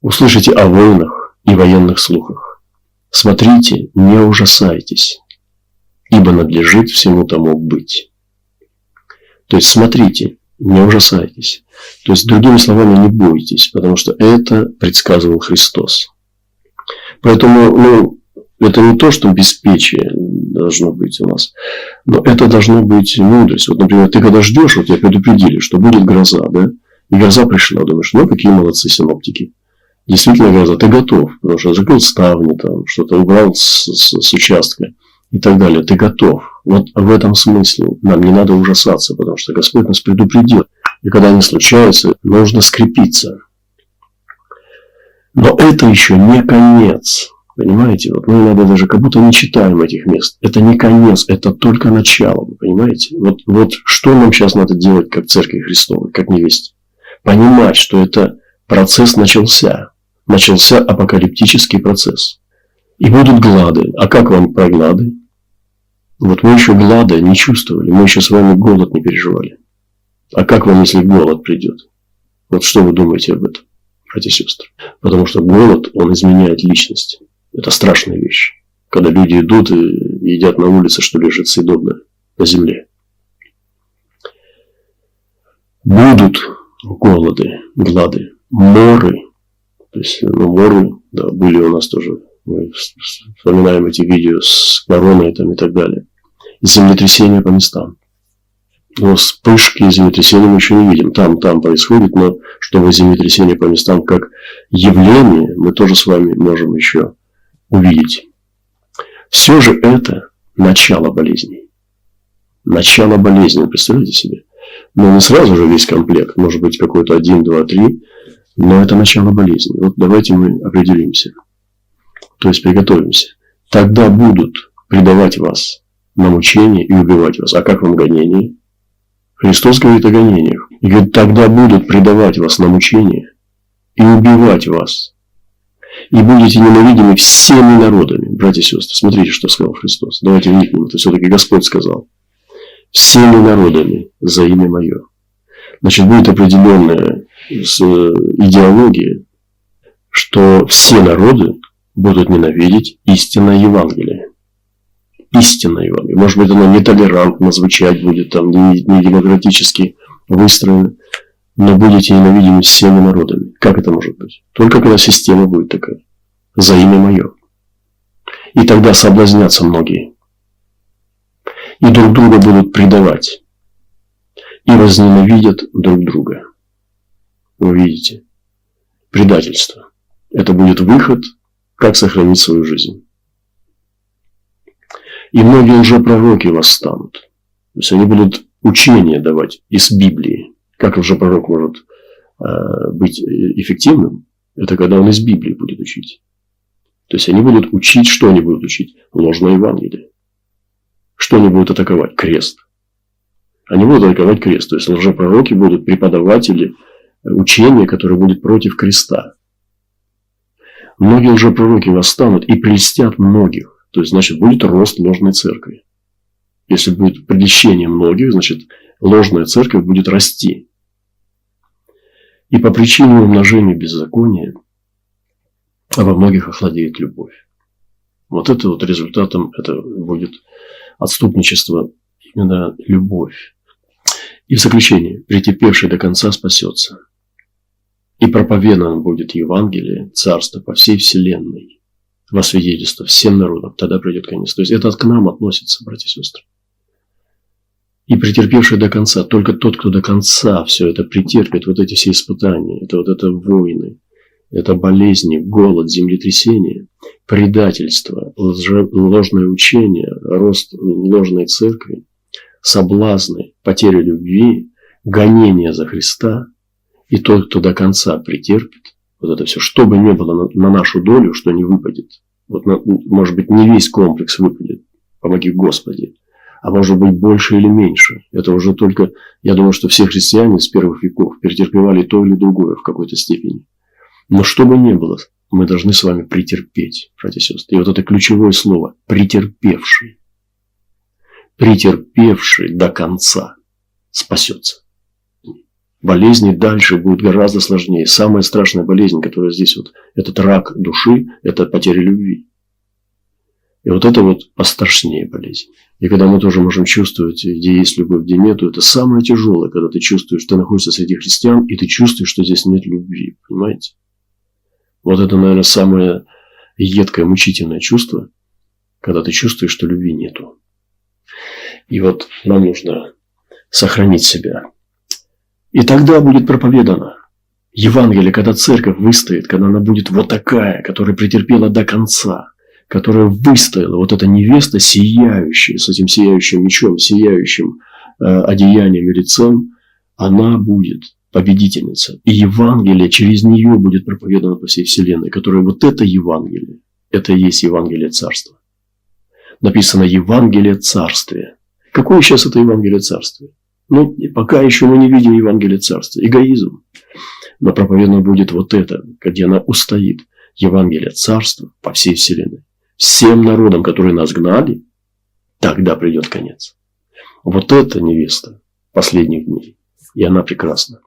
Услышите о войнах и военных слухах. Смотрите, не ужасайтесь, ибо надлежит всему тому быть. То есть смотрите, не ужасайтесь. То есть, другими словами, не бойтесь, потому что это предсказывал Христос. Поэтому, ну, это не то, что беспечие должно быть у нас, но это должно быть мудрость. Вот, например, ты когда ждешь, вот тебя предупредили, что будет гроза, да, и гроза пришла, думаешь, ну, какие молодцы синоптики. Действительно гроза, ты готов, потому что закрыл ставни, там, что-то убрал с, с, с участка и так далее. Ты готов. Вот в этом смысле нам не надо ужасаться, потому что Господь нас предупредил. И когда они случаются, нужно скрепиться. Но это еще не конец. Понимаете? Вот мы иногда даже как будто не читаем этих мест. Это не конец, это только начало. Вы понимаете? Вот, вот что нам сейчас надо делать, как Церкви Христовой, как невесте? Понимать, что это процесс начался. Начался апокалиптический процесс. И будут глады. А как вам про глады? Вот мы еще глада не чувствовали, мы еще с вами голод не переживали. А как вам, если голод придет? Вот что вы думаете об этом, братья и сестры? Потому что голод, он изменяет личность. Это страшная вещь. Когда люди идут и едят на улице, что лежит съедобное на земле. Будут голоды, глады, моры. То есть, ну, моры, да, были у нас тоже. Мы вспоминаем эти видео с короной там и так далее землетрясения по местам. Но вспышки землетрясения мы еще не видим. Там, там происходит, но чтобы землетрясение по местам как явление, мы тоже с вами можем еще увидеть. Все же это начало болезни. Начало болезни, представляете себе? Но не сразу же весь комплект, может быть какой-то один, два, три, но это начало болезни. Вот давайте мы определимся. То есть приготовимся. Тогда будут предавать вас на мучение и убивать вас. А как вам гонение? Христос говорит о гонениях. И говорит, тогда будут предавать вас на мучение и убивать вас. И будете ненавидимы всеми народами. Братья и сестры, смотрите, что сказал Христос. Давайте вникнем. Это все-таки Господь сказал. Всеми народами за имя Мое. Значит, будет определенная идеология, что все народы будут ненавидеть истинное Евангелие истинное Евангелие. Может быть, оно нетолерантно звучать будет, там, не демократически выстроено, но будете ненавидимы всеми народами. Как это может быть? Только когда система будет такая. За имя мое. И тогда соблазнятся многие. И друг друга будут предавать. И возненавидят друг друга. Вы видите? Предательство. Это будет выход, как сохранить свою жизнь. И многие уже пророки восстанут. То есть они будут учения давать из Библии. Как уже пророк может э, быть эффективным? Это когда он из Библии будет учить. То есть они будут учить, что они будут учить? Ложное Евангелие. Что они будут атаковать? Крест. Они будут атаковать крест. То есть лжепророки будут преподаватели учения, которое будет против креста. Многие лжепророки восстанут и прельстят многих. То есть, значит, будет рост ложной церкви. Если будет прельщение многих, значит, ложная церковь будет расти. И по причине умножения беззакония во многих охладеет любовь. Вот это вот результатом это будет отступничество, именно любовь. И в заключение, претерпевший до конца спасется. И проповедано будет Евангелие, Царство по всей вселенной во свидетельство всем народам, тогда придет конец. То есть это к нам относится, братья и сестры. И претерпевший до конца, только тот, кто до конца все это претерпит, вот эти все испытания, это вот это войны, это болезни, голод, землетрясение, предательство, ложное учение, рост ложной церкви, соблазны, потеря любви, гонение за Христа, и тот, кто до конца претерпит, вот это все, что бы ни было на, на нашу долю, что не выпадет. Вот, может быть, не весь комплекс выпадет, помоги Господи, а может быть больше или меньше. Это уже только, я думаю, что все христиане с первых веков претерпевали то или другое в какой-то степени. Но что бы ни было, мы должны с вами претерпеть, братья и сестры. И вот это ключевое слово – претерпевший. Претерпевший до конца спасется. Болезни дальше будут гораздо сложнее. Самая страшная болезнь, которая здесь вот, этот рак души, это потеря любви. И вот это вот пострашнее болезнь. И когда мы тоже можем чувствовать, где есть любовь, где нету, это самое тяжелое, когда ты чувствуешь, ты находишься среди христиан, и ты чувствуешь, что здесь нет любви. Понимаете? Вот это, наверное, самое едкое, мучительное чувство, когда ты чувствуешь, что любви нету. И вот нам нужно сохранить себя. И тогда будет проповедано Евангелие, когда церковь выстоит, когда она будет вот такая, которая претерпела до конца, которая выстояла, вот эта невеста, сияющая, с этим сияющим мечом, сияющим э, одеянием и лицем, она будет победительница. И Евангелие через нее будет проповедано по всей вселенной, которое вот это Евангелие, это и есть Евангелие Царства. Написано Евангелие Царствия. Какое сейчас это Евангелие Царствия? Ну, пока еще мы не видим Евангелие Царства. Эгоизм. Но проповедано будет вот это, где она устоит. Евангелие Царства по всей вселенной всем народам, которые нас гнали, тогда придет конец. Вот это невеста последних дней. И она прекрасна.